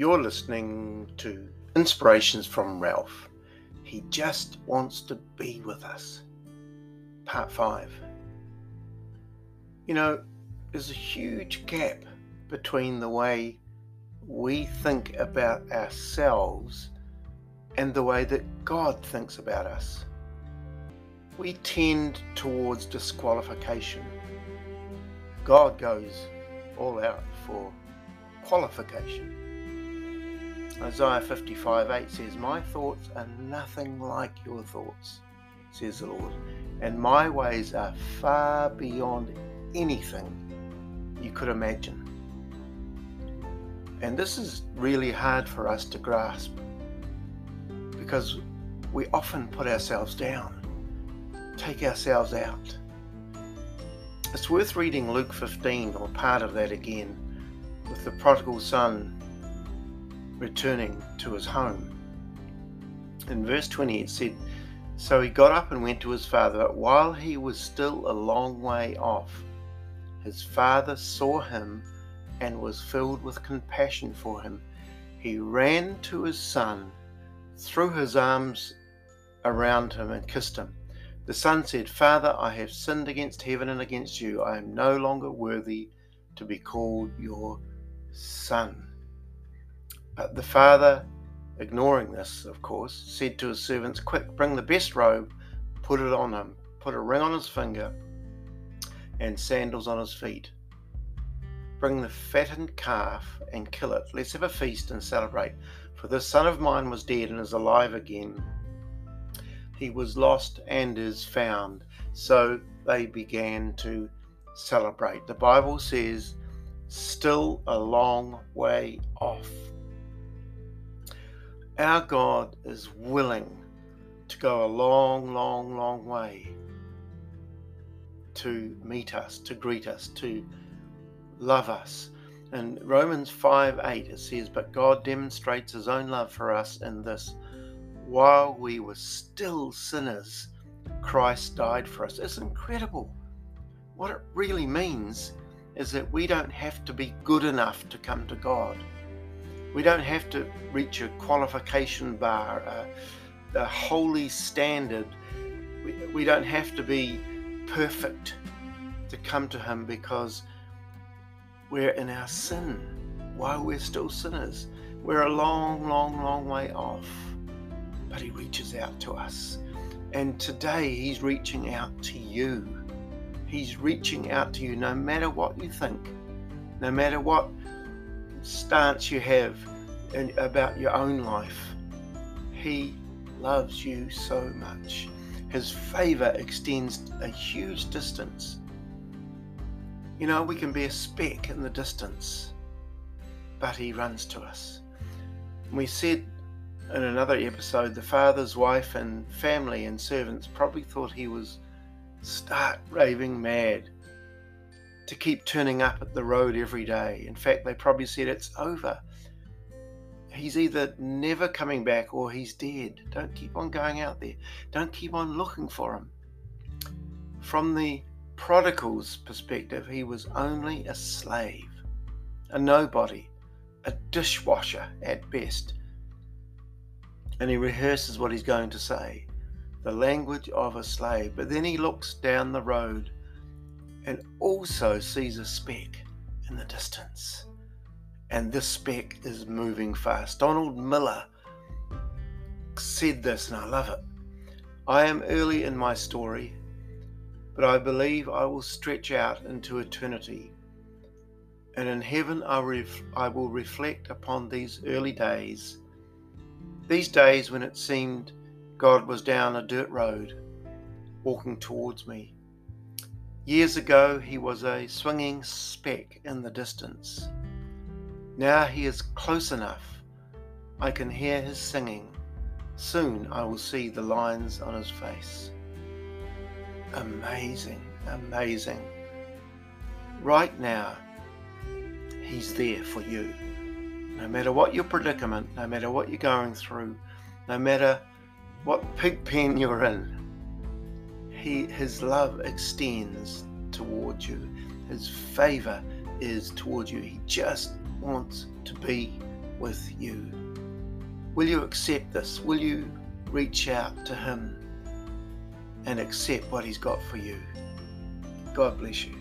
You're listening to Inspirations from Ralph. He just wants to be with us. Part 5. You know, there's a huge gap between the way we think about ourselves and the way that God thinks about us. We tend towards disqualification. God goes all out for qualification. Isaiah 55 8 says, My thoughts are nothing like your thoughts, says the Lord, and my ways are far beyond anything you could imagine. And this is really hard for us to grasp because we often put ourselves down, take ourselves out. It's worth reading Luke 15 or part of that again with the prodigal son returning to his home. In verse 20, it said, So he got up and went to his father, but while he was still a long way off, his father saw him and was filled with compassion for him. He ran to his son, threw his arms around him, and kissed him. The son said, Father, I have sinned against heaven and against you. I am no longer worthy to be called your son. But the father, ignoring this, of course, said to his servants, Quick, bring the best robe, put it on him, put a ring on his finger, and sandals on his feet. Bring the fattened calf and kill it. Let's have a feast and celebrate. For this son of mine was dead and is alive again. He was lost and is found. So they began to celebrate. The Bible says, still a long way off. Our God is willing to go a long, long, long way to meet us, to greet us, to love us. In Romans 5 8, it says, But God demonstrates his own love for us in this while we were still sinners, Christ died for us. It's incredible. What it really means is that we don't have to be good enough to come to God. We don't have to reach a qualification bar, a, a holy standard. We, we don't have to be perfect to come to Him because we're in our sin while we're still sinners. We're a long, long, long way off, but He reaches out to us. And today He's reaching out to you. He's reaching out to you no matter what you think, no matter what stance you have in, about your own life. He loves you so much. His favor extends a huge distance. You know, we can be a speck in the distance, but He runs to us. We said in another episode the father's wife and family and servants probably thought he was stark raving mad to keep turning up at the road every day. In fact, they probably said it's over. He's either never coming back or he's dead. Don't keep on going out there. Don't keep on looking for him. From the prodigal's perspective, he was only a slave, a nobody, a dishwasher at best. And he rehearses what he's going to say the language of a slave. But then he looks down the road and also sees a speck in the distance. And this speck is moving fast. Donald Miller said this, and I love it. I am early in my story, but I believe I will stretch out into eternity. And in heaven, I, ref- I will reflect upon these early days, these days when it seemed God was down a dirt road, walking towards me Years ago, he was a swinging speck in the distance. Now he is close enough. I can hear his singing. Soon I will see the lines on his face. Amazing, amazing. Right now, he's there for you. No matter what your predicament, no matter what you're going through, no matter what pig pen you're in, he, his love extends towards you. His favor is towards you. He just wants to be with you. Will you accept this? Will you reach out to Him and accept what He's got for you? God bless you.